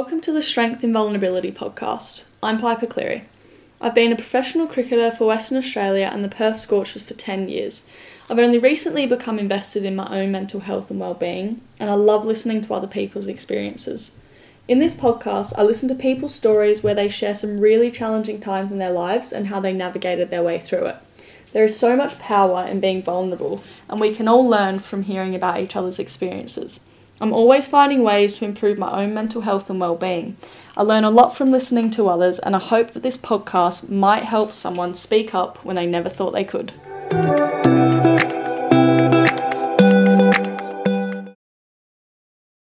Welcome to the Strength in Vulnerability podcast. I'm Piepa Cleary. I've been a professional cricketer for Western Australia and the Perth Scorchers for 10 years. I've only recently become invested in my own mental health and well-being, and I love listening to other people's experiences. In this podcast, I listen to people's stories where they share some really challenging times in their lives and how they navigated their way through it. There is so much power in being vulnerable, and we can all learn from hearing about each other's experiences. I'm always finding ways to improve my own mental health and well-being. I learn a lot from listening to others, and I hope that this podcast might help someone speak up when they never thought they could.